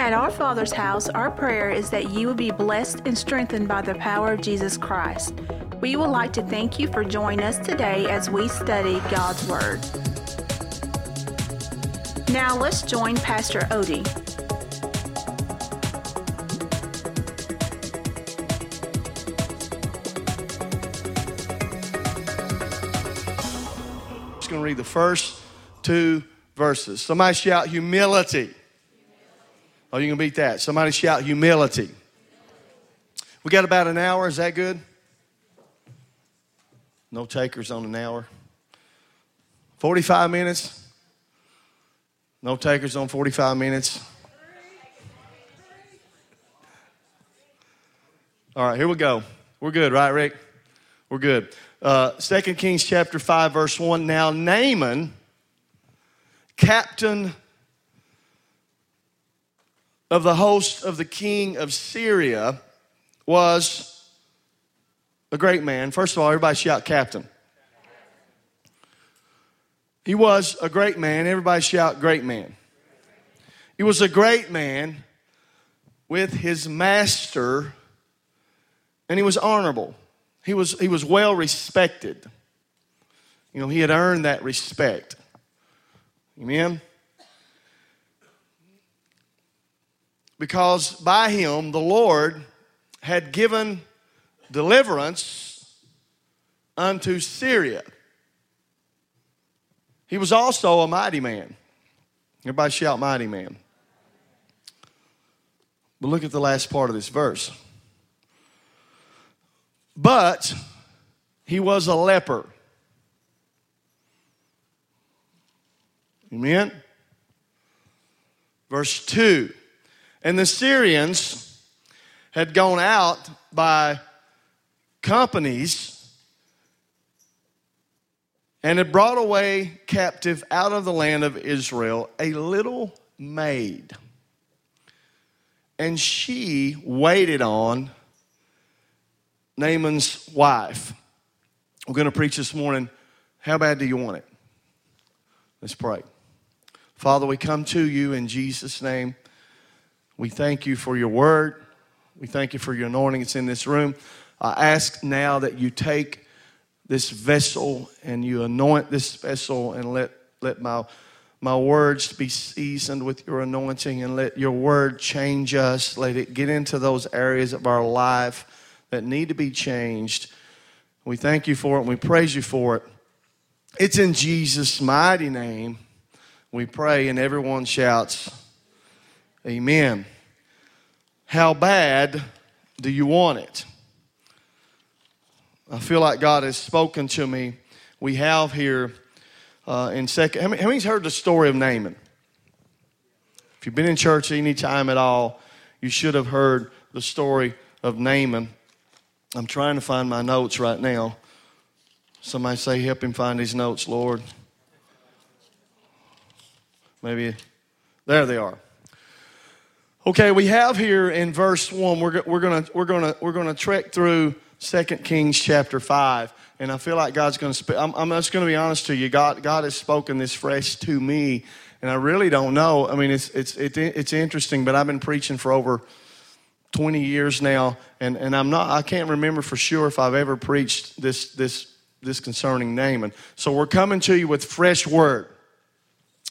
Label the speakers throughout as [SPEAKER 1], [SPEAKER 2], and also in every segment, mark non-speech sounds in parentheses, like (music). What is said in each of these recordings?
[SPEAKER 1] At our Father's house, our prayer is that you will be blessed and strengthened by the power of Jesus Christ. We would like to thank you for joining us today as we study God's Word. Now let's join Pastor Odie.
[SPEAKER 2] just going to read the first two verses. Somebody shout humility. Oh, you can beat that. Somebody shout humility. We got about an hour. Is that good? No takers on an hour. 45 minutes. No takers on 45 minutes. All right, here we go. We're good, right, Rick? We're good. Uh, 2 Kings chapter 5, verse 1. Now, Naaman, captain of the host of the king of Syria, was a great man. First of all, everybody shout captain. He was a great man. Everybody shout great man. He was a great man with his master, and he was honorable. He was, he was well respected. You know, he had earned that respect. Amen? Because by him, the Lord had given deliverance unto Syria. He was also a mighty man. Everybody shout, mighty man. But look at the last part of this verse. But he was a leper. Amen. Verse 2 And the Syrians had gone out by companies and had brought away captive out of the land of Israel a little maid. And she waited on Naaman's wife. We're going to preach this morning. How bad do you want it? Let's pray. Father, we come to you in Jesus' name. We thank you for your word. We thank you for your anointing that's in this room. I ask now that you take this vessel and you anoint this vessel and let, let my, my words be seasoned with your anointing and let your word change us. Let it get into those areas of our life that need to be changed. We thank you for it and we praise you for it. It's in Jesus' mighty name we pray, and everyone shouts, Amen. How bad do you want it? I feel like God has spoken to me. We have here uh, in second. How many, many's heard the story of Naaman? If you've been in church any time at all, you should have heard the story of Naaman. I'm trying to find my notes right now. Somebody say, Help him find his notes, Lord. Maybe there they are. Okay, we have here in verse 1, we're, we're going we're gonna, we're gonna trek through 2 Kings chapter 5. And I feel like God's going to speak. I'm, I'm just going to be honest to you. God, God has spoken this fresh to me. And I really don't know. I mean, it's, it's, it, it's interesting, but I've been preaching for over 20 years now. And, and I'm not, I can't remember for sure if I've ever preached this, this, this concerning Naaman. So we're coming to you with fresh word.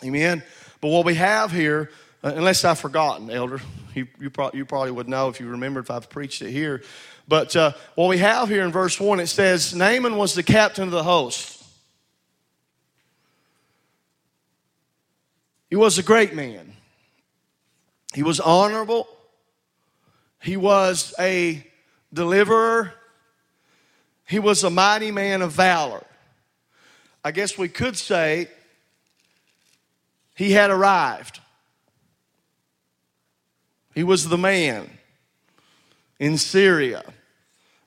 [SPEAKER 2] Amen. But what we have here, unless I've forgotten, Elder, you, you, pro- you, probably would know if you remember if I've preached it here. But uh, what we have here in verse 1, it says Naaman was the captain of the host. He was a great man. He was honorable. He was a deliverer. He was a mighty man of valor. I guess we could say he had arrived. He was the man in Syria.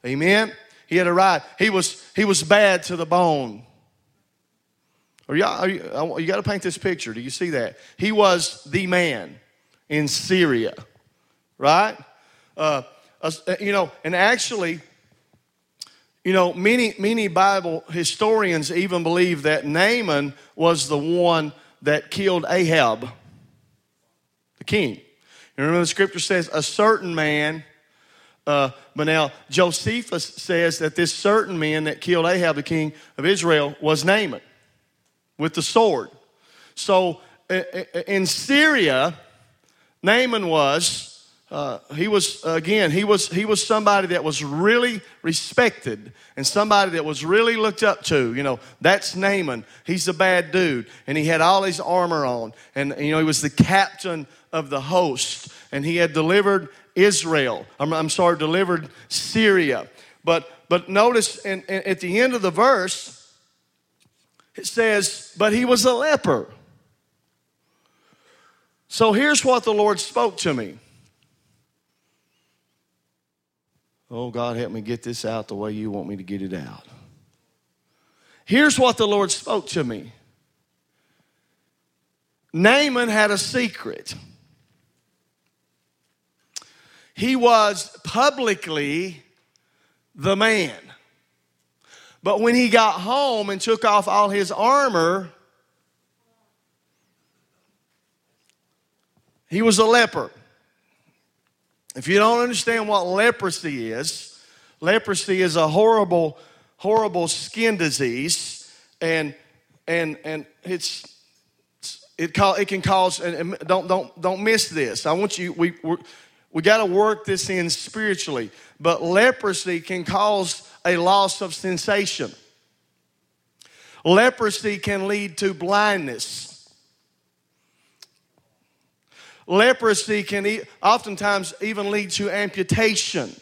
[SPEAKER 2] Amen. He had a arrived. He was he was bad to the bone. Are y'all, are you, you got to paint this picture. Do you see that? He was the man in Syria, right? Uh, uh, you know, and actually, you know, many many Bible historians even believe that Naaman was the one that killed Ahab, the king. Remember the scripture says, a certain man. Uh, but now Josephus says that this certain man that killed Ahab, the king of Israel, was Naaman with the sword. So in Syria, Naaman was uh, he was again he was he was somebody that was really respected and somebody that was really looked up to you know that's naaman he's a bad dude and he had all his armor on and you know he was the captain of the host and he had delivered israel. I'm, I'm sorry delivered syria. But but notice in, in, at the end of the verse it says but he was a leper. So here's what the lord spoke to me. Oh, God, help me get this out the way you want me to get it out. Here's what the Lord spoke to me. Naaman had a secret. He was publicly the man. But when he got home and took off all his armor, he was a leper. If you don't understand what leprosy is, leprosy is a horrible, horrible skin disease, and and and it's it call, it can cause and don't don't don't miss this. I want you we we got to work this in spiritually, but leprosy can cause a loss of sensation. Leprosy can lead to blindness. Leprosy can oftentimes even lead to amputation.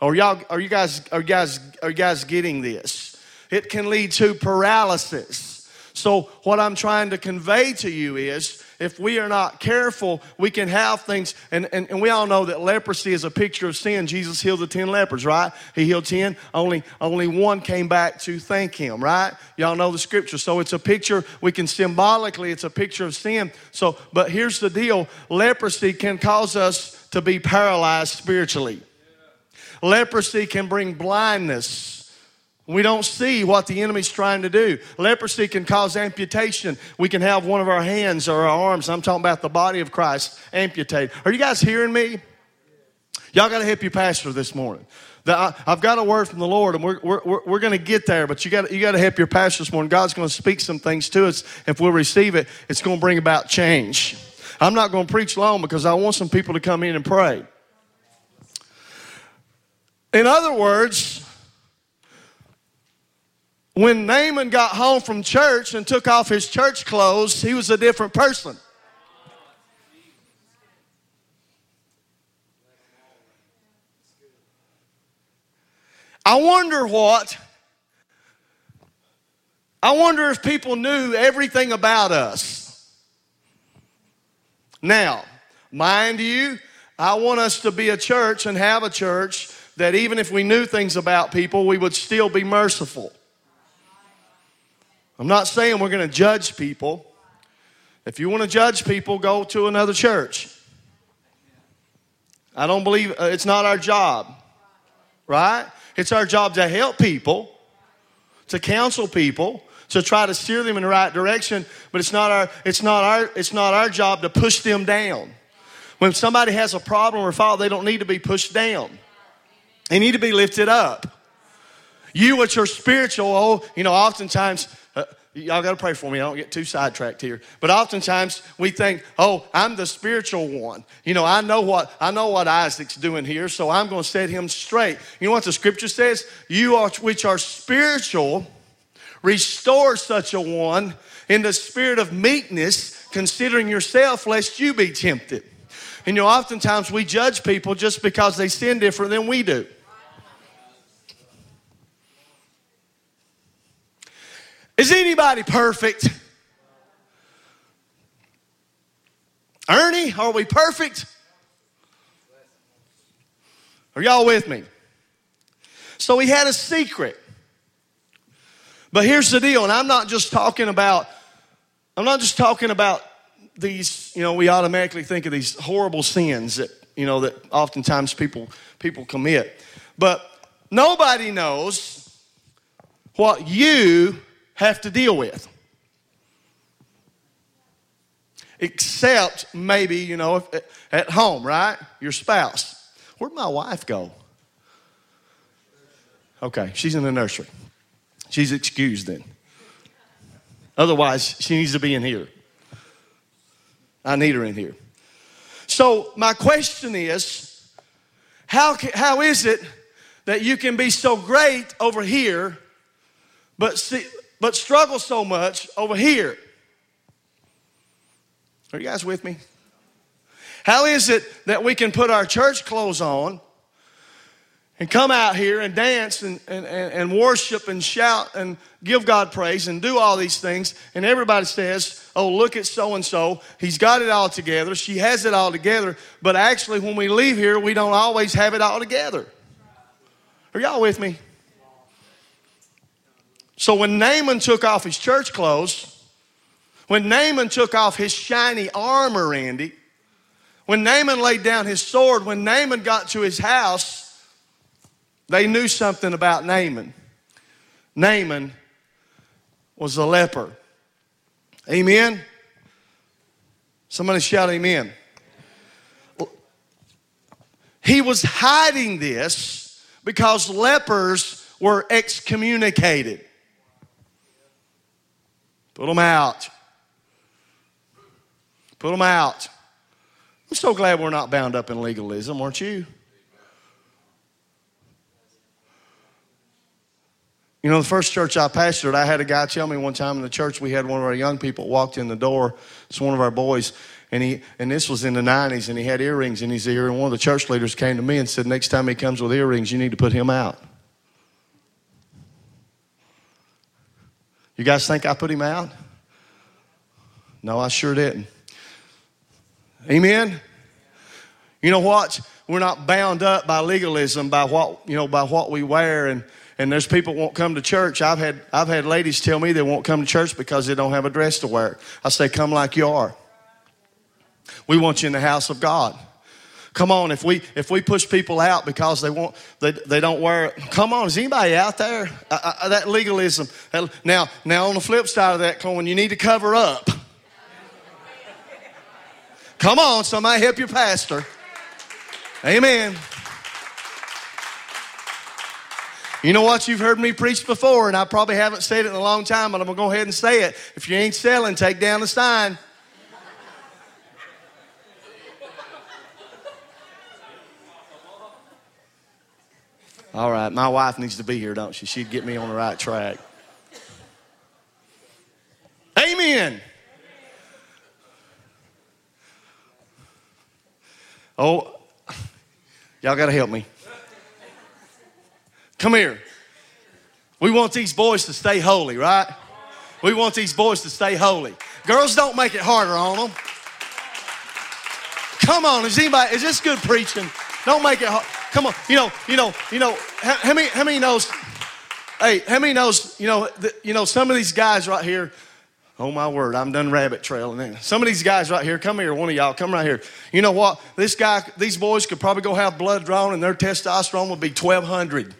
[SPEAKER 2] Are y'all are you guys are you guys are you guys getting this? It can lead to paralysis. So what I'm trying to convey to you is if we are not careful, we can have things, and, and, and we all know that leprosy is a picture of sin. Jesus healed the 10 lepers, right? He healed 10, only, only one came back to thank him, right? Y'all know the scripture. So it's a picture, we can symbolically, it's a picture of sin. So, but here's the deal leprosy can cause us to be paralyzed spiritually. Leprosy can bring blindness. We don't see what the enemy's trying to do. Leprosy can cause amputation. We can have one of our hands or our arms. I'm talking about the body of Christ amputated. Are you guys hearing me? Y'all got to help your pastor this morning. The, I've got a word from the Lord, and we're, we're, we're going to get there, but you got you to help your pastor this morning. God's going to speak some things to us. If we'll receive it, it's going to bring about change. I'm not going to preach long because I want some people to come in and pray. In other words, when Naaman got home from church and took off his church clothes, he was a different person. I wonder what, I wonder if people knew everything about us. Now, mind you, I want us to be a church and have a church that even if we knew things about people, we would still be merciful. I'm not saying we're going to judge people. If you want to judge people, go to another church. I don't believe uh, it's not our job, right? It's our job to help people, to counsel people, to try to steer them in the right direction, but it's not our it's not our it's not our job to push them down. When somebody has a problem or fault, they don't need to be pushed down. They need to be lifted up. You, which are spiritual, oh, you know, oftentimes y'all got to pray for me. I don't get too sidetracked here. But oftentimes we think, "Oh, I'm the spiritual one. You know, I know what I know what Isaac's doing here, so I'm going to set him straight." You know what the scripture says? You are which are spiritual, restore such a one in the spirit of meekness, considering yourself, lest you be tempted. And you know, oftentimes we judge people just because they sin different than we do. Is anybody perfect? Ernie, are we perfect? Are y'all with me? So he had a secret. But here's the deal, and I'm not just talking about, I'm not just talking about these, you know, we automatically think of these horrible sins that, you know, that oftentimes people people commit. But nobody knows what you have to deal with. except maybe, you know, if, at home, right? Your spouse. Where'd my wife go? Okay, she's in the nursery. She's excused then. Otherwise, she needs to be in here. I need her in here. So, my question is how, how is it that you can be so great over here, but, see, but struggle so much over here? Are you guys with me? How is it that we can put our church clothes on and come out here and dance and, and, and worship and shout and give God praise and do all these things. And everybody says, oh, look at so and so. He's got it all together. She has it all together. But actually, when we leave here, we don't always have it all together. Are y'all with me? So when Naaman took off his church clothes, when Naaman took off his shiny armor, Andy, when Naaman laid down his sword, when Naaman got to his house, they knew something about Naaman. Naaman was a leper. Amen? Somebody shout amen. He was hiding this because lepers were excommunicated. Put them out. Put them out. I'm so glad we're not bound up in legalism, aren't you? You know, the first church I pastored, I had a guy tell me one time in the church, we had one of our young people walked in the door. It's one of our boys, and he and this was in the 90s, and he had earrings in his ear. And one of the church leaders came to me and said, Next time he comes with earrings, you need to put him out. You guys think I put him out? No, I sure didn't. Amen. You know what? We're not bound up by legalism, by what you know, by what we wear and and there's people won't come to church. I've had, I've had ladies tell me they won't come to church because they don't have a dress to wear. I say, come like you are. We want you in the house of God. Come on, if we if we push people out because they want they, they don't wear it, come on, is anybody out there? That legalism. Now now on the flip side of that coin, you need to cover up. Come on, somebody help your pastor. Amen. You know what? You've heard me preach before, and I probably haven't said it in a long time, but I'm going to go ahead and say it. If you ain't selling, take down the sign. All right, my wife needs to be here, don't she? She'd get me on the right track. Amen. Oh, y'all got to help me. Come here. We want these boys to stay holy, right? We want these boys to stay holy. Girls, don't make it harder on them. Come on, is anybody, is this good preaching? Don't make it hard. Come on, you know, you know, you know, how, how many, how many knows, hey, how many knows, you know, the, you know, some of these guys right here, oh my word, I'm done rabbit trailing. Some of these guys right here, come here, one of y'all, come right here. You know what? This guy, these boys could probably go have blood drawn and their testosterone would be 1200.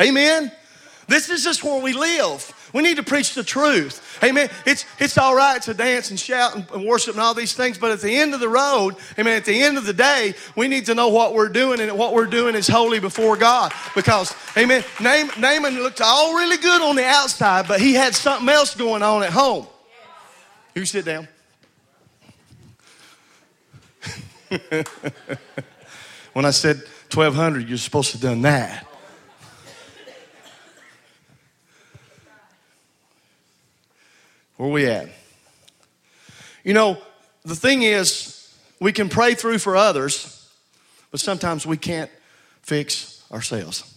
[SPEAKER 2] Amen? This is just where we live. We need to preach the truth. Amen. It's, it's all right to dance and shout and, and, worship and all these things, but at the end of the road, amen, at the end of the day, we need to know what we're doing, and what we're doing is holy before God. Because, amen, Naaman looked all really good on the outside, but he had something else going on at home. You sit down. (laughs) when I said 1200, you're supposed to have done that. Where we at? You know, the thing is, we can pray through for others, but sometimes we can't fix ourselves.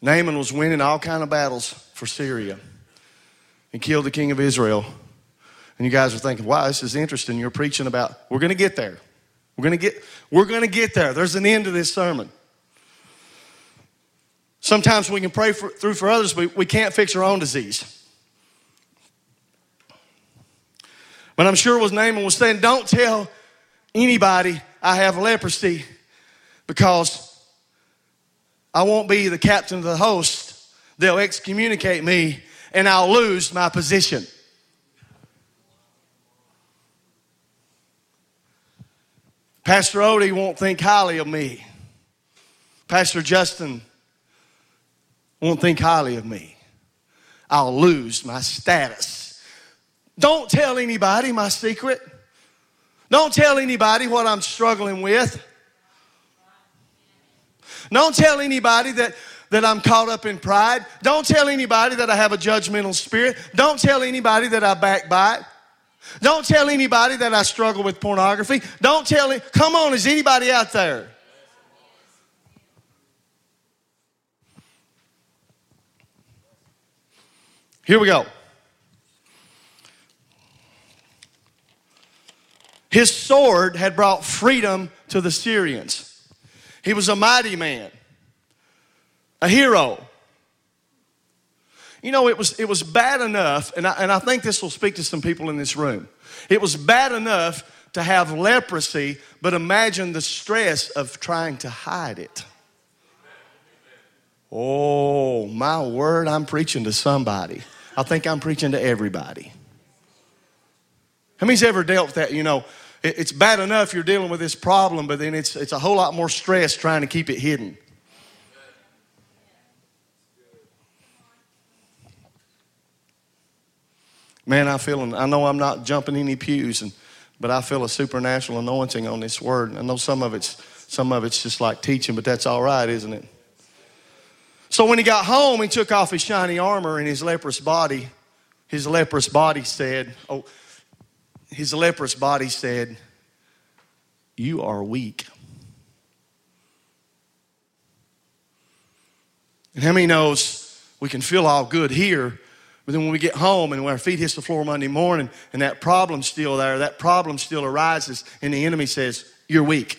[SPEAKER 2] Naaman was winning all kind of battles for Syria and killed the king of Israel. And you guys are thinking, wow, this is interesting. You're preaching about, we're going to get there. We're going to get, we're going to get there. There's an end to this sermon. Sometimes we can pray for, through for others, but we can't fix our own disease. But I'm sure was Naaman was saying, Don't tell anybody I have leprosy because I won't be the captain of the host. They'll excommunicate me and I'll lose my position. Pastor Odie won't think highly of me. Pastor Justin won't think highly of me. I'll lose my status. Don't tell anybody my secret. Don't tell anybody what I'm struggling with. Don't tell anybody that, that I'm caught up in pride. Don't tell anybody that I have a judgmental spirit. Don't tell anybody that I backbite. Don't tell anybody that I struggle with pornography. Don't tell it. Come on, is anybody out there? Here we go. His sword had brought freedom to the Syrians. He was a mighty man, a hero. You know, it was, it was bad enough, and I, and I think this will speak to some people in this room. It was bad enough to have leprosy, but imagine the stress of trying to hide it. Oh, my word, I'm preaching to somebody. I think I'm preaching to everybody. How many's ever dealt with that? You know, it's bad enough you're dealing with this problem, but then it's, it's a whole lot more stress trying to keep it hidden. Man, I feel, I know I'm not jumping any pews, and, but I feel a supernatural anointing on this word. I know some of it's, some of it's just like teaching, but that's all right, isn't it? So when he got home, he took off his shiny armor and his leprous body. His leprous body said, Oh, his leprous body said, You are weak. And how many knows we can feel all good here, but then when we get home and when our feet hits the floor Monday morning and that problem's still there, that problem still arises, and the enemy says, You're weak.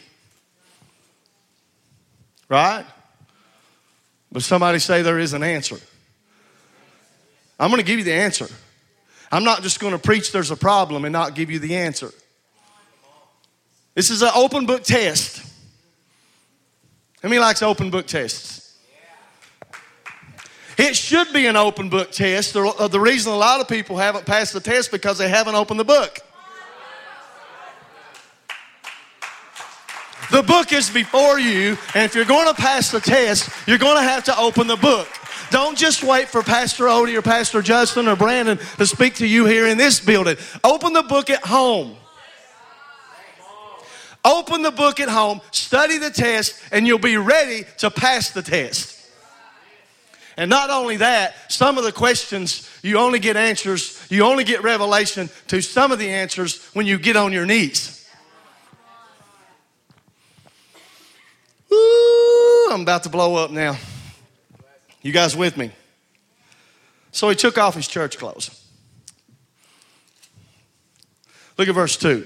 [SPEAKER 2] Right? But somebody say there is an answer. I'm going to give you the answer. I'm not just going to preach there's a problem and not give you the answer. This is an open book test. How many likes open book tests? It should be an open book test. The, uh, the reason a lot of people haven't passed the test because they haven't opened the book. The book is before you, and if you're going to pass the test, you're going to have to open the book. Don't just wait for Pastor Odie or Pastor Justin or Brandon to speak to you here in this building. Open the book at home. Open the book at home, study the test, and you'll be ready to pass the test. And not only that, some of the questions you only get answers, you only get revelation to some of the answers when you get on your knees. Ooh, I'm about to blow up now. You guys with me? So he took off his church clothes. Look at verse 2.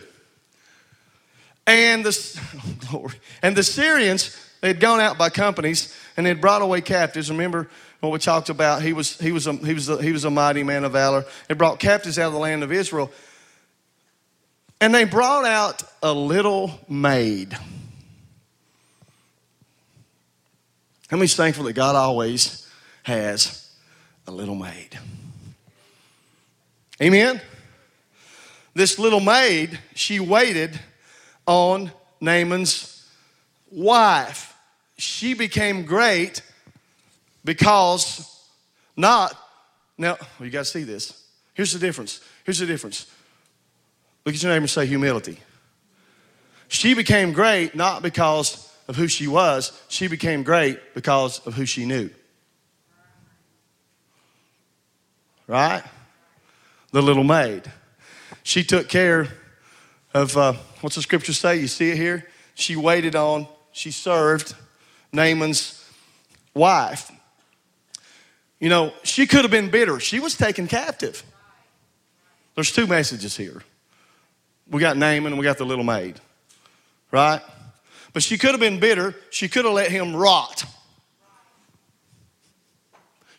[SPEAKER 2] And the, oh, glory, and the Syrians, they had gone out by companies and they had brought away captives. Remember what we talked about? He was, he was, a, he was, a, he was a mighty man of valor. They brought captives out of the land of Israel. And they brought out a little maid. How many's thankful that God always has a little maid. Amen? This little maid, she waited on Naaman's wife. She became great because not, now, you got to see this. Here's the difference. Here's the difference. Look at your neighbor and say humility. She became great not because of who she was, she became great because of who she knew. Right? The little maid. She took care of, uh, what's the scripture say? You see it here? She waited on, she served Naaman's wife. You know, she could have been bitter. She was taken captive. There's two messages here. We got Naaman and we got the little maid, right? But she could have been bitter. She could have let him rot.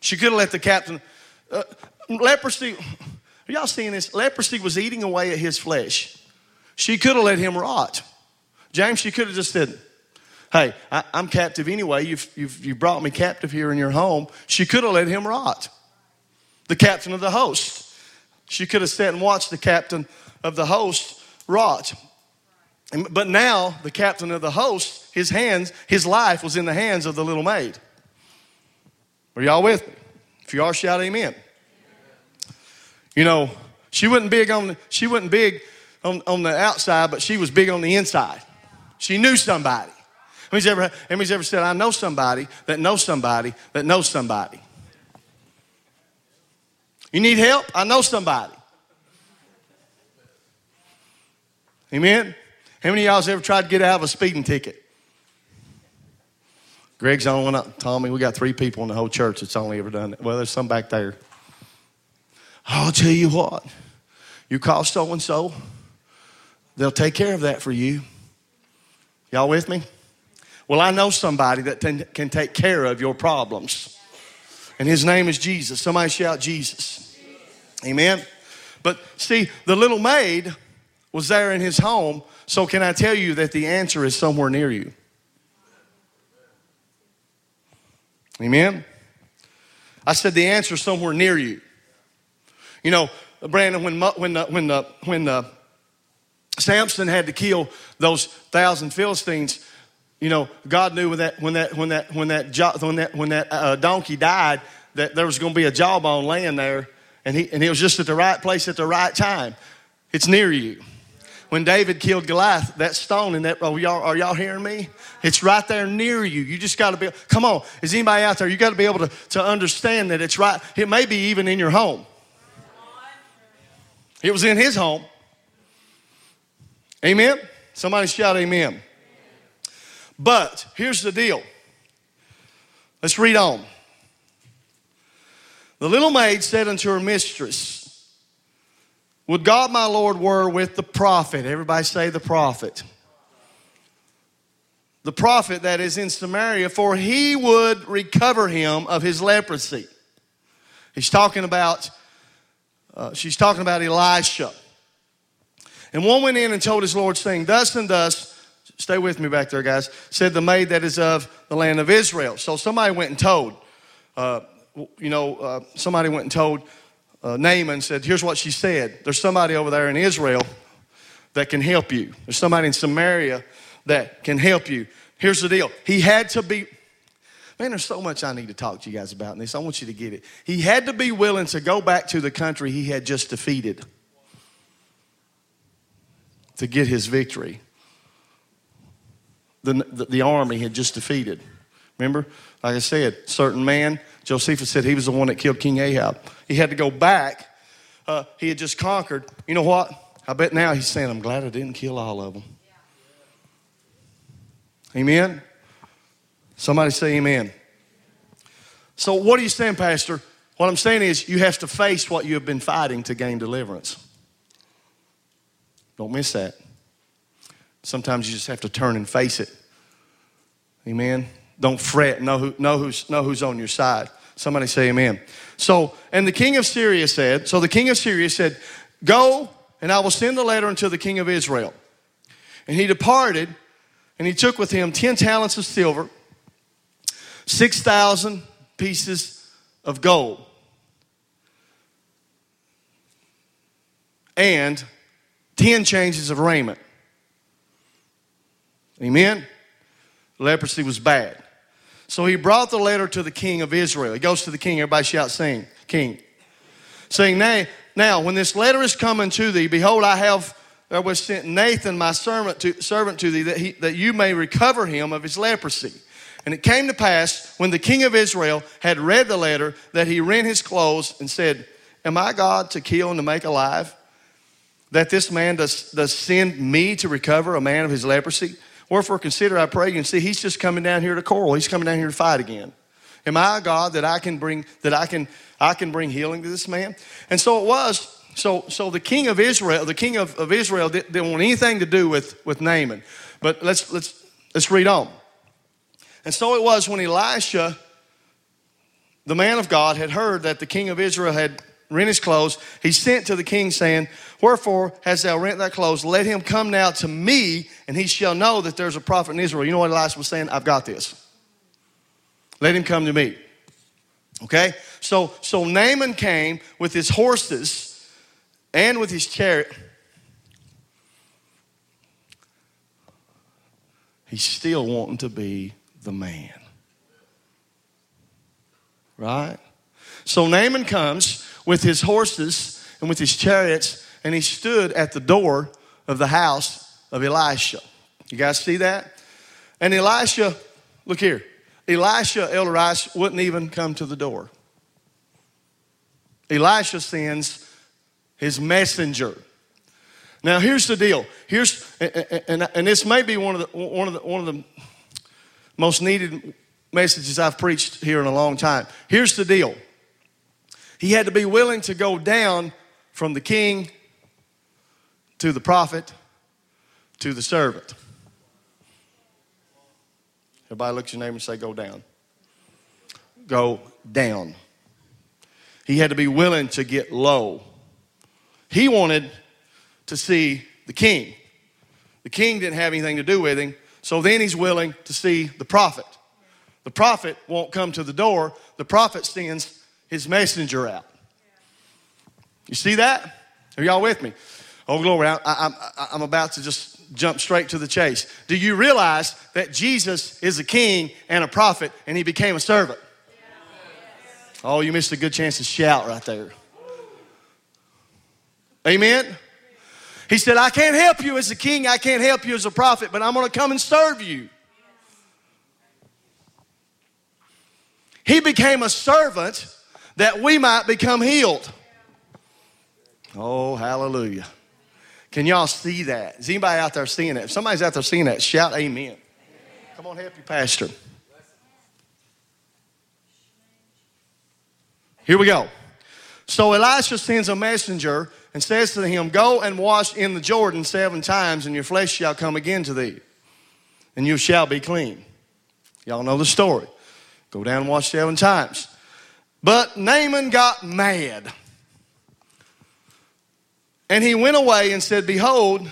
[SPEAKER 2] She could have let the captain. Uh, leprosy, are y'all seeing this? Leprosy was eating away at his flesh. She could have let him rot. James, she could have just said, Hey, I, am captive anyway. You've, you've, you brought me captive here in your home. She could have let him rot. the captain of the host. She could have sat and watched the captain of the host rot. But now, the captain of the host, his hands, his life was in the hands of the little maid. Are y'all with me? If you are, shout amen. You know, she wasn't big on the, she wasn't big on, on the outside, but she was big on the inside. She knew somebody. Anybody's ever, anybody's ever said, I know somebody that knows somebody that knows somebody? You need help? I know somebody. Amen? How many of y'all's ever tried to get out of a speeding ticket? Greg's only one. Tommy, we got three people in the whole church that's only ever done it. Well, there's some back there. I'll tell you what. You call so and so, they'll take care of that for you. Y'all with me? Well, I know somebody that can take care of your problems. And his name is Jesus. Somebody shout Jesus. Amen. But see, the little maid was there in his home. So, can I tell you that the answer is somewhere near you? Amen. I said the answer is somewhere near you. You know, Brandon, when when the, when the, when the Samson had to kill those thousand Philistines, you know, God knew when that when that when that when that when that when that uh, donkey died that there was going to be a jawbone laying there, and he and he was just at the right place at the right time. It's near you. When David killed Goliath, that stone in that, oh, y'all, are y'all hearing me? It's right there near you. You just got to be, come on, is anybody out there? You got to be able to, to understand that it's right. It may be even in your home. It was in his home. Amen? Somebody shout amen. But here's the deal. Let's read on. The little maid said unto her mistress, Would God my Lord were with the prophet. Everybody say the prophet. The prophet that is in Samaria, for he would recover him of his leprosy. He's talking about, uh, she's talking about Elisha. And one went in and told his Lord, saying, Thus and thus Stay with me back there, guys. Said the maid that is of the land of Israel. So somebody went and told, uh, you know, uh, somebody went and told uh, Naaman, said, Here's what she said. There's somebody over there in Israel that can help you. There's somebody in Samaria that can help you. Here's the deal. He had to be, man, there's so much I need to talk to you guys about in this. I want you to get it. He had to be willing to go back to the country he had just defeated to get his victory the, the, the army had just defeated. Remember? Like I said, certain man, Josephus said he was the one that killed King Ahab. He had to go back. Uh, he had just conquered. You know what? I bet now he's saying, I'm glad I didn't kill all of them. Amen? Somebody say amen. So, what are you saying, Pastor? What I'm saying is, you have to face what you have been fighting to gain deliverance. Don't miss that. Sometimes you just have to turn and face it. Amen. Don't fret. Know, who, know, who's, know who's on your side. Somebody say amen. So, and the king of Syria said, so the king of Syria said, Go, and I will send a letter unto the king of Israel. And he departed, and he took with him 10 talents of silver, 6,000 pieces of gold, and 10 changes of raiment. Amen? Leprosy was bad. So he brought the letter to the king of Israel. He goes to the king. Everybody shout, sing, king. Saying, now, now, when this letter is coming to thee, behold, I have there was sent Nathan, my servant to, servant to thee, that, he, that you may recover him of his leprosy. And it came to pass, when the king of Israel had read the letter, that he rent his clothes and said, Am I God to kill and to make alive? That this man does, does send me to recover a man of his leprosy? Wherefore consider, I pray you, and see, he's just coming down here to quarrel. He's coming down here to fight again. Am I a God that I can bring that I can I can bring healing to this man? And so it was. So so the king of Israel, the king of, of Israel didn't, didn't want anything to do with, with Naaman. But let's let's let's read on. And so it was when Elisha, the man of God, had heard that the king of Israel had rent his clothes. He sent to the king, saying, Wherefore hast thou rent thy clothes? Let him come now to me, and he shall know that there's a prophet in Israel. You know what Elisha was saying? I've got this. Let him come to me. Okay? So, so Naaman came with his horses and with his chariot. He's still wanting to be the man. Right? So Naaman comes with his horses and with his chariots, and he stood at the door of the house of Elisha. You guys see that? And Elisha, look here, Elisha, Elder Rice, wouldn't even come to the door. Elisha sends his messenger. Now, here's the deal. Here's, and, and, and, this may be one of, the, one, of the, one of the most needed messages I've preached here in a long time. Here's the deal. He had to be willing to go down from the king to the prophet to the servant. Everybody look at your name and say, Go down. Go down. He had to be willing to get low. He wanted to see the king. The king didn't have anything to do with him, so then he's willing to see the prophet. The prophet won't come to the door, the prophet sends his messenger out. You see that? Are y'all with me? Oh, glory. I, am about to just jump straight to the chase. Do you realize that Jesus is a king and a prophet and he became a servant? Oh, you missed a good chance to shout right there. Amen. He said, I can't help you as a king, I can't help you as a prophet, but I'm going to come and serve you. He became a servant that we might become healed. Oh, hallelujah. Can y'all see that? Is anybody out there seeing that? If somebody's out there seeing that, shout amen. amen. Come on, help your pastor. Here we go. So Elisha sends a messenger and says to him, Go and wash in the Jordan seven times, and your flesh shall come again to thee, and you shall be clean. Y'all know the story. Go down and wash seven times. But Naaman got mad. And he went away and said, Behold,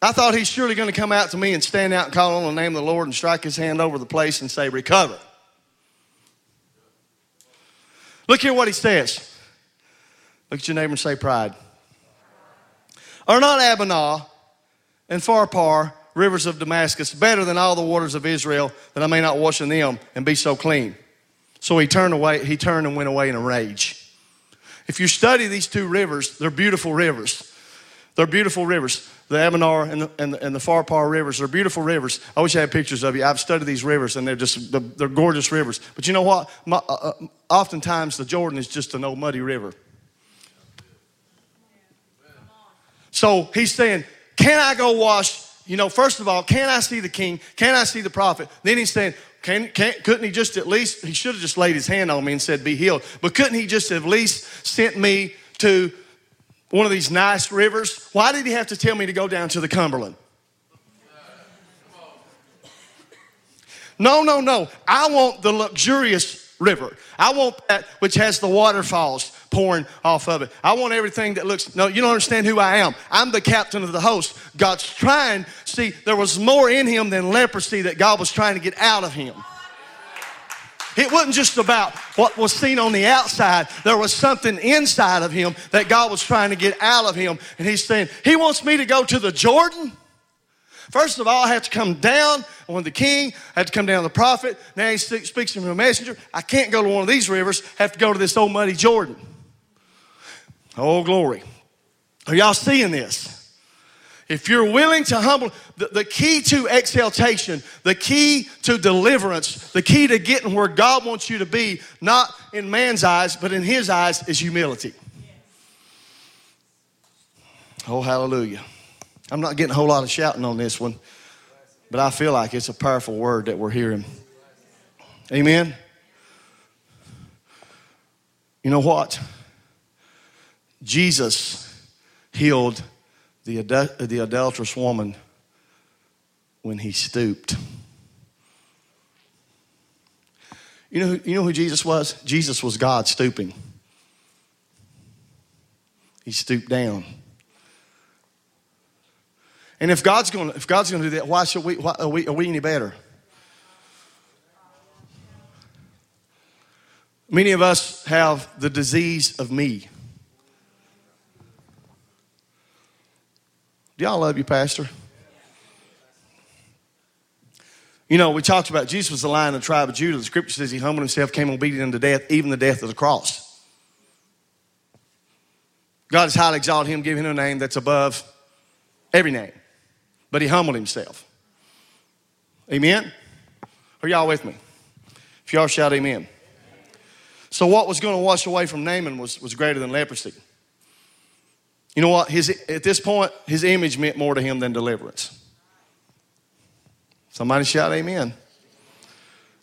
[SPEAKER 2] I thought he's surely going to come out to me and stand out and call on the name of the Lord and strike his hand over the place and say, Recover. Look here what he says. Look at your neighbor and say, Pride. Are not Abana and Pharpar, rivers of Damascus, better than all the waters of Israel, that I may not wash in them and be so clean? So he turned away, he turned and went away in a rage. If you study these two rivers, they're beautiful rivers. They're beautiful rivers. The Abanar and the, and the, and the Pharpar rivers are beautiful rivers. I wish I had pictures of you. I've studied these rivers and they're just, they're gorgeous rivers. But you know what? My, uh, uh, oftentimes the Jordan is just an old muddy river. So he's saying, Can I go wash? You know, first of all, can I see the king? Can I see the prophet? Then he's saying, can, can, couldn't he just at least, he should have just laid his hand on me and said, Be healed. But couldn't he just at least sent me to one of these nice rivers? Why did he have to tell me to go down to the Cumberland? No, no, no. I want the luxurious river. I want that which has the waterfalls pouring off of it. I want everything that looks, no, you don't understand who I am. I'm the captain of the host. God's trying, see, there was more in him than leprosy that God was trying to get out of him. It wasn't just about what was seen on the outside. There was something inside of him that God was trying to get out of him. And he's saying, He wants me to go to the Jordan. First of all, I have to come down on the king, I have to come down to the prophet. Now he speaks to me, a messenger. I can't go to one of these rivers, I have to go to this old muddy Jordan. Oh, glory. Are y'all seeing this? If you're willing to humble, the, the, key to exaltation, the key to deliverance, the key to getting where God wants you to be, not in man's eyes, but in his eyes, is humility. Oh, hallelujah. I'm not getting a whole lot of shouting on this one, but I feel like it's a powerful word that we're hearing. Amen. You know what? Jesus healed the, the adulterous woman when he stooped. You know, who, you know who Jesus was? Jesus was God stooping. He stooped down. And if God's going if God's going to do that, why should we, why, are, we, are we any better? Many of us have the disease of me. Do y'all love you, Pastor? You know, we talked about Jesus was the lion of the tribe of Judah. The scripture says he humbled himself, came obedient unto death, even the death of the cross. God has highly exalted him, giving him a name that's above every name. But he humbled himself. Amen? Are y'all with me? If y'all shout amen. So, what was going to wash away from Naaman was, was greater than leprosy. You know what? His, at this point, his image meant more to him than deliverance. Somebody shout amen.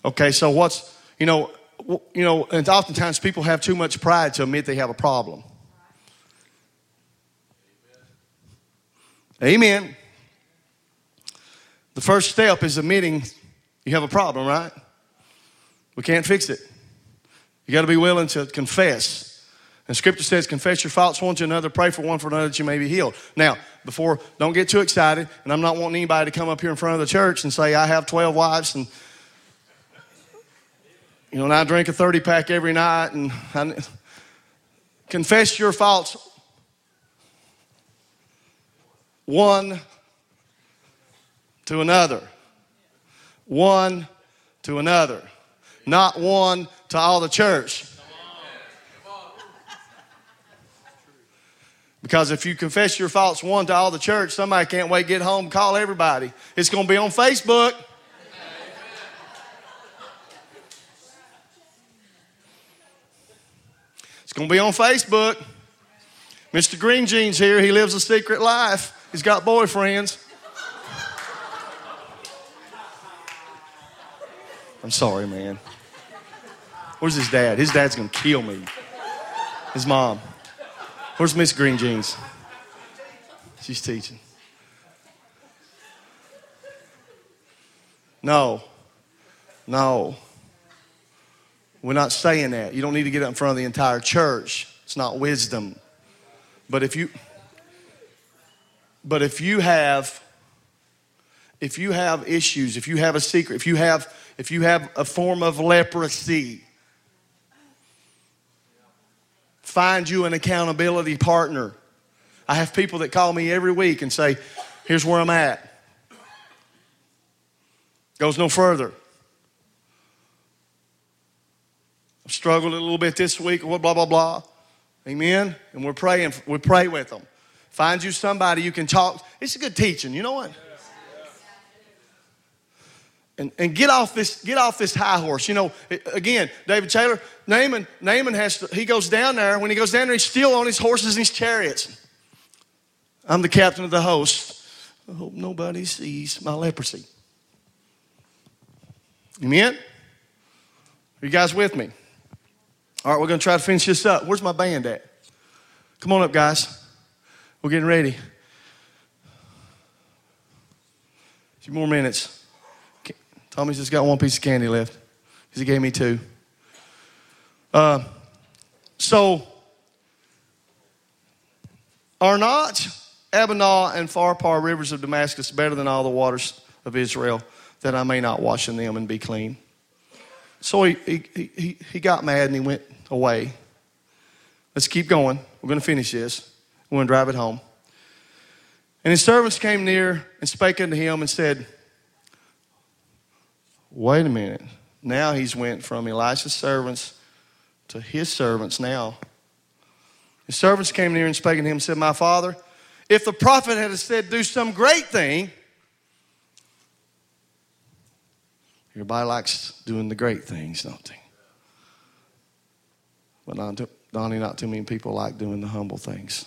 [SPEAKER 2] Okay, so what's, you know, you know, and oftentimes people have too much pride to admit they have a problem. Amen. The first step is admitting you have a problem, right? We can't fix it. You got to be willing to confess. And scripture says, confess your faults one to another, pray for one for another that you may be healed. Now, before, don't get too excited, and I'm not wanting anybody to come up here in front of the church and say, I have 12 wives and, you know, and I drink a 30 pack every night and I, confess your faults one to another. One to another. Not one to all the church. Because if you confess your faults one to all the church, somebody can't wait to get home call everybody. It's going to be on Facebook. It's going to be on Facebook. Mr. Green Jeans here, he lives a secret life. He's got boyfriends. I'm sorry, man. Where's his dad? His dad's gonna kill me. His mom. Where's Miss Green Jeans? She's teaching. No. No. We're not saying that. You don't need to get up in front of the entire church. It's not wisdom. But if you but if you have if you have issues, if you have a secret, if you have if you have a form of leprosy, find you an accountability partner. I have people that call me every week and say, "Here's where I'm at." Goes no further. I've struggled a little bit this week, blah blah blah. Amen. And we're praying. We pray with them. Find you somebody you can talk. It's a good teaching. You know what? And, and get off this get off this high horse. You know, again, David Taylor, Naaman, Naaman has to, he goes down there. When he goes down there, he's still on his horses and his chariots. I'm the captain of the host. I hope nobody sees my leprosy. Amen? Are you guys with me? All right, we're going to try to finish this up. Where's my band at? Come on up, guys. We're getting ready. A few more minutes. Tommy's just got one piece of candy left because he gave me two. Uh, so, are not Abana and Pharpar rivers of Damascus better than all the waters of Israel, that I may not wash in them and be clean? So he, he, he, he got mad and he went away. Let's keep going. We're going to finish this. We're going to drive it home. And his servants came near and spake unto him and said, Wait a minute. Now he's went from Elisha's servants to his servants now. His servants came near and spake unto him and said, My father, if the prophet had said, Do some great thing, everybody likes doing the great things, don't they? But not, Donnie, not too many people like doing the humble things.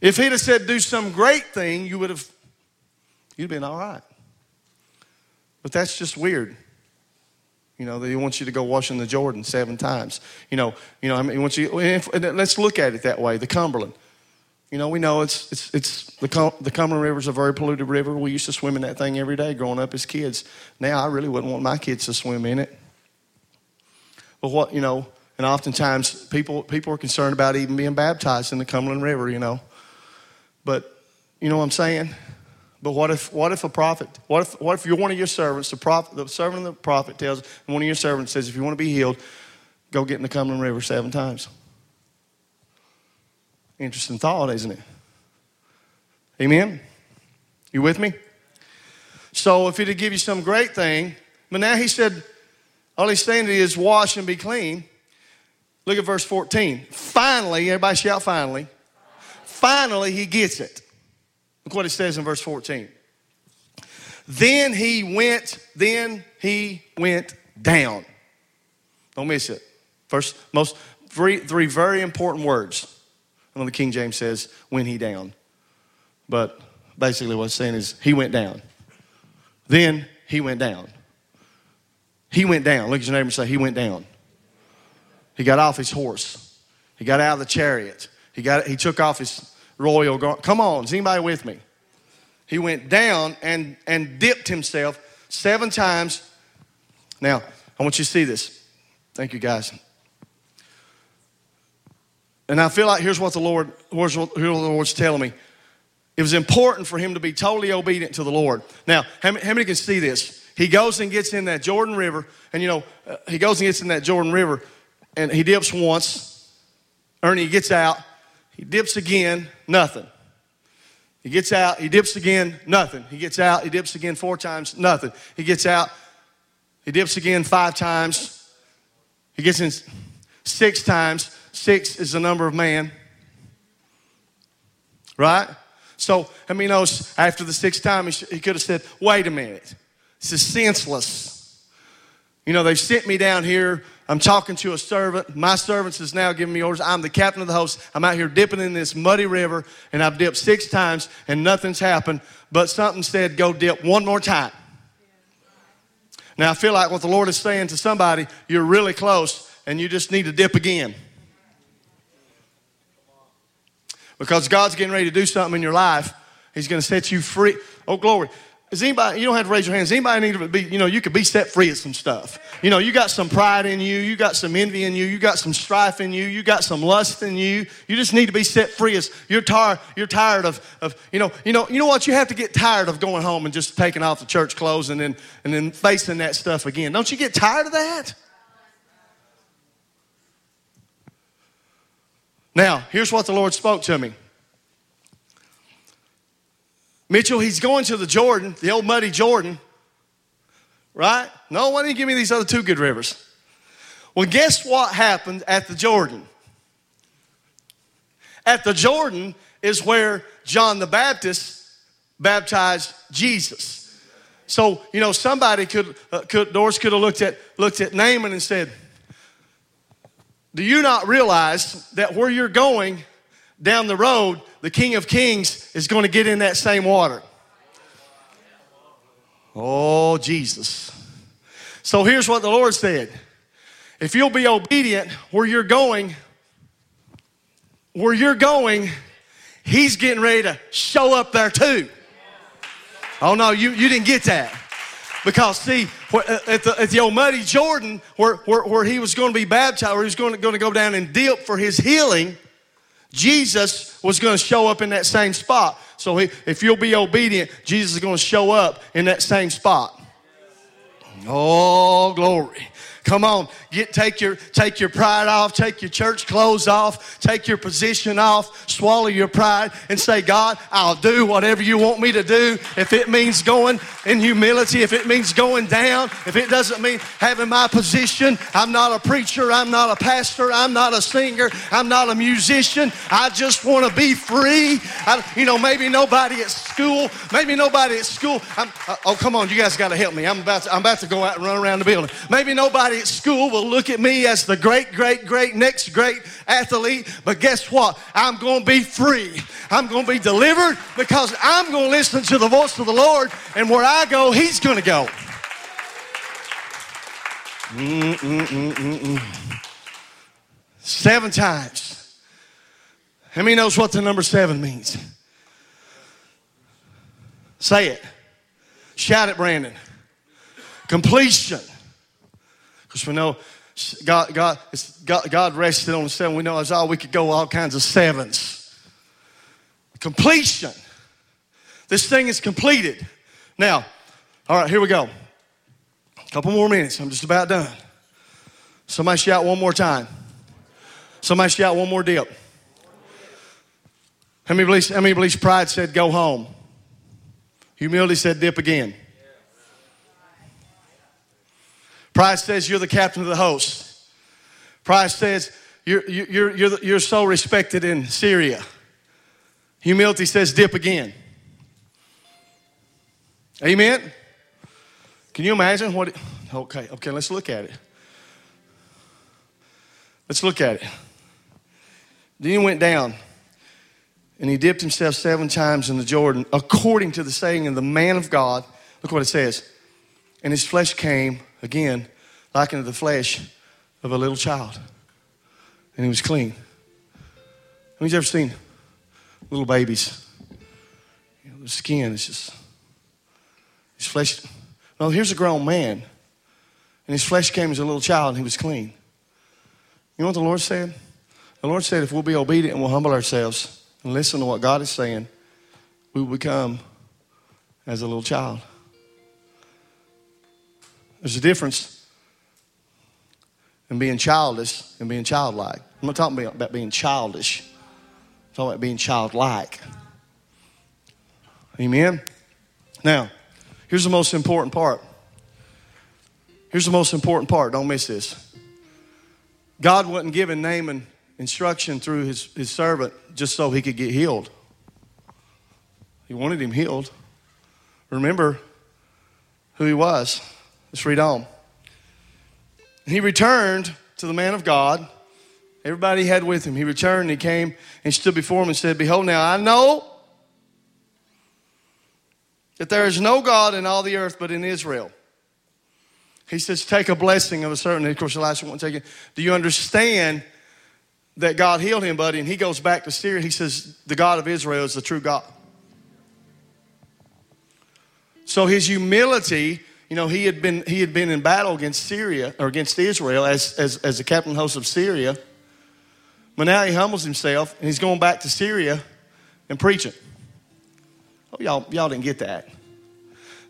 [SPEAKER 2] If he'd have said, do some great thing, you would have, you'd been all right. But that's just weird. You know, they want you to go wash in the Jordan seven times. You know, you know, I mean, want you, let's look at it that way, the Cumberland. You know, we know it's, it's, it's the, the Cumberland River is a very polluted river. We used to swim in that thing every day growing up as kids. Now, I really wouldn't want my kids to swim in it. But what, you know, and oftentimes people, people are concerned about even being baptized in the Cumberland River, you know. But you know what I'm saying? But what if, what if a prophet, what if, what if you're one of your servants, the, prophet, the servant of the prophet tells, one of your servants says, if you want to be healed, go get in the Cumberland River seven times. Interesting thought, isn't it? Amen? You with me? So if he'd give you some great thing, but now he said, all he's saying is wash and be clean. Look at verse 14. Finally, everybody shout finally. Finally, he gets it. Look what it says in verse 14. Then he went, then he went down. Don't miss it. First, most three, three very important words. And the King James says, when he down. But basically what it's saying is he went down. Then he went down. He went down. Look at your neighbor and say, he went down. He got off his horse. He got out of the chariot. He, got, he took off his royal garment. Come on, is anybody with me? He went down and, and dipped himself seven times. Now, I want you to see this. Thank you, guys. And I feel like here's what the Lord, here's what the Lord's telling me. It was important for him to be totally obedient to the Lord. Now, how many, how many can see this? He goes and gets in that Jordan River, and you know, uh, he goes and gets in that Jordan River, and he dips once. Ernie gets out, he dips again, nothing. He gets out, he dips again, nothing. He gets out, he dips again four times, nothing. He gets out, he dips again five times. He gets in six times. Six is the number of man. Right? So, I mean, knows after the sixth time, he, he could have said, wait a minute. This is senseless. You know, they've sent me down here I'm talking to a servant. My servant is now giving me orders. I'm the captain of the host. I'm out here dipping in this muddy river, and I've dipped six times, and nothing's happened. But something said, go dip one more time. Now, I feel like what the Lord is saying to somebody, you're really close, and you just need to dip again. Because God's getting ready to do something in your life. He's going to set you free. Oh, glory. Is anybody, you don't have to raise your hands. Anybody need to be, you know, you could be set free of some stuff. You know, you got some pride in you, you got some envy in you, you got some strife in you, you got some lust in you. You just need to be set free as you're tired, you're tired of, of, you know, you know, you know what? You have to get tired of going home and just taking off the church clothes and then and then facing that stuff again. Don't you get tired of that? Now, here's what the Lord spoke to me. Mitchell, he's going to the Jordan, the old muddy Jordan, right? No, why didn't you give me these other two good rivers? Well, guess what happened at the Jordan? At the Jordan is where John the Baptist baptized Jesus. So, you know, somebody could, uh, could Doris could have looked at, looked at Naaman and said, Do you not realize that where you're going down the road, the King of Kings is going to get in that same water. Oh, Jesus. So here's what the Lord said if you'll be obedient where you're going, where you're going, He's getting ready to show up there too. Oh, no, you, you didn't get that. Because, see, uh, at the, at the old muddy Jordan, where, where, where he was going to be baptized, where he was going to, going to go down and dip for his healing, Jesus was going to show up in that same spot. So he, if you'll be obedient, Jesus is going to show up in that same spot. Oh, glory. Come on, get take your take your pride off, take your church clothes off, take your position off, swallow your pride, and say, God, I'll do whatever you want me to do. If it means going in humility, if it means going down, if it doesn't mean having my position, I'm not a preacher, I'm not a pastor, I'm not a singer, I'm not a musician. I just want to be free. I, you know, maybe nobody at school, maybe nobody at school. Uh, oh, come on, you guys got to help me. I'm about to, I'm about to go out and run around the building. Maybe nobody everybody at school will look at me as the great, great, great, next great athlete. But guess what? I'm going to be free. I'm going to be delivered because I'm going to listen to the voice of the Lord. And where I go, He's going to go. Mm-mm-mm-mm-mm. Seven times. How many knows what the number seven means? Say it. Shout it, Brandon. Completion. Because we know God, God, God, God rested on the seven. We know as all we could go all kinds of sevens. Completion. This thing is completed. Now, all right, here we go. A couple more minutes. I'm just about done. Somebody shout one more time. Somebody shout one more dip. How many how many believes pride said go home? Humility said dip again. Pride says you're the captain of the host. Pride says you're, you're, you're, you're so respected in Syria. Humility says dip again. Amen? Can you imagine what it, okay, okay, let's look at it. Let's look at it. Then he went down and he dipped himself seven times in the Jordan, according to the saying of the man of God. Look what it says. And his flesh came again, like unto the flesh of a little child. And he was clean. Have you ever seen little babies? You know, the skin is just, his flesh. No, here's a grown man. And his flesh came as a little child and he was clean. You know what the Lord said? The Lord said if we'll be obedient and we'll humble ourselves, and listen to what God is saying, we will become as a little child. There's a difference in being childish and being childlike. I'm not talking about being childish, I'm talking about being childlike. Amen? Now, here's the most important part. Here's the most important part. Don't miss this. God wasn't giving Naaman instruction through his, his servant just so he could get healed. He wanted him healed. Remember who he was. Let's read on. He returned to the man of God. Everybody had with him. He returned and he came and stood before him and said, Behold, now I know that there is no God in all the earth but in Israel. He says, Take a blessing of a certain. Of course, Elisha won't take it. Do you understand that God healed him, buddy, and he goes back to Syria. He says, The God of Israel is the true God. So his humility, you know, he had been he had been in battle against Syria or against Israel as as, as the captain host of Syria. But now he humbles himself and he's going back to Syria and preaching. Oh, y'all, y'all didn't get that.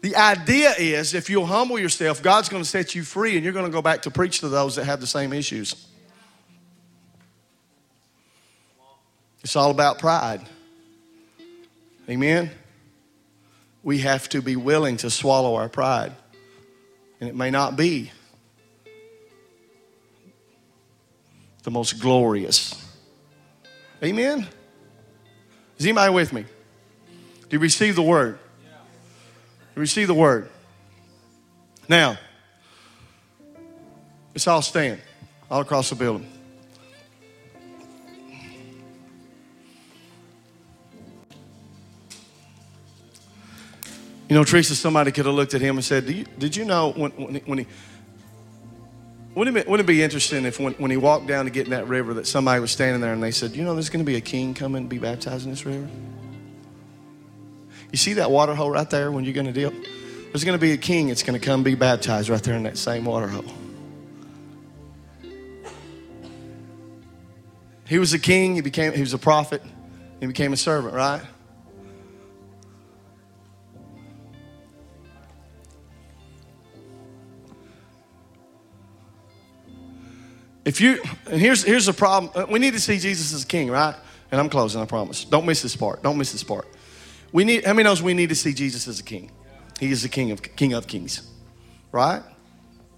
[SPEAKER 2] The idea is if you'll humble yourself, God's going to set you free and you're going to go back to preach to those that have the same issues. It's all about pride. Amen? We have to be willing to swallow our pride. And it may not be the most glorious. Amen? Is anybody with me? Do you receive the word? Do you receive the word? Now, let's all stand all across the building. You know, Teresa, somebody could have looked at him and said, you, Did you know when, when he, when he wouldn't it, be, wouldn't it be interesting if when, when he walked down to get in that river that somebody was standing there and they said, You know, there's going to be a king coming and be baptized in this river? You see that water hole right there when you're going to dip? There's going to be a king that's going to come be baptized right there in that same water hole. He was a king, he became he was a prophet, he became a servant, right? If you, and here's, here's the problem. Uh, we need to see Jesus as king, right? And I'm closing, I promise. Don't miss this part. Don't miss this part. We need, how many knows we need to see Jesus as a king? He is the king of, king of kings, right?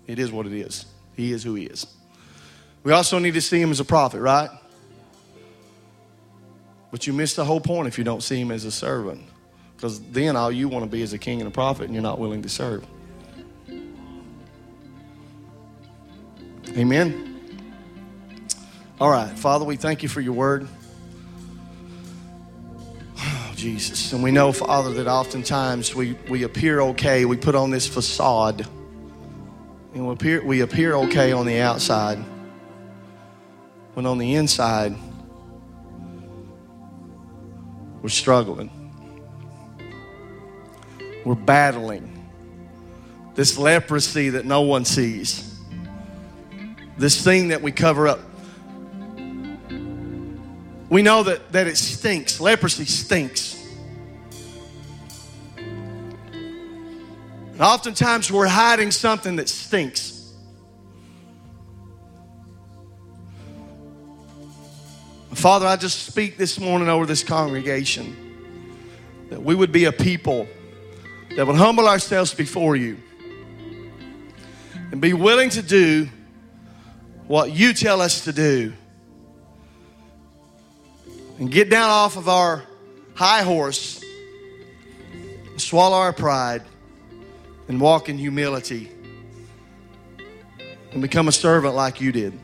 [SPEAKER 2] It is what it is. He is who he is. We also need to see him as a prophet, right? But you miss the whole point if you don't see him as a servant. Because then all you want to be is a king and a prophet and you're not willing to serve. Amen. All right, Father, we thank you for your word. Oh, (sighs) Jesus. And we know, Father, that oftentimes we, we appear okay. We put on this facade. And we appear, we appear okay on the outside. When on the inside, we're struggling. We're battling this leprosy that no one sees, this thing that we cover up. We know that, that it stinks. Leprosy stinks. And oftentimes we're hiding something that stinks. Father, I just speak this morning over this congregation that we would be a people that would humble ourselves before you and be willing to do what you tell us to do and get down off of our high horse swallow our pride and walk in humility and become a servant like you did.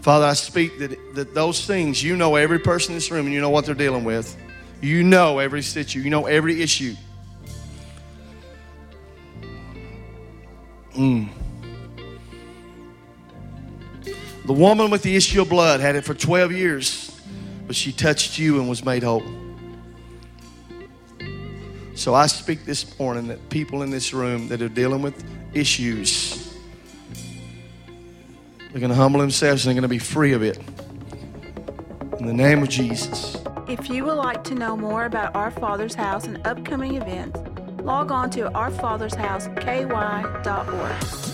[SPEAKER 2] Father, I speak that, that those things, you know every person in this room and you know what they're dealing with. You know every situation, you know every issue. Mm. The woman with the issue of blood had it for 12 years, but she touched you and was made whole. So I speak this morning that people in this room that are dealing with issues, they're going to humble themselves and they're going to be free of it. In the name of Jesus.
[SPEAKER 1] If you would like to know more about Our Father's House and upcoming events, log on to ourfathersHouseKY.org.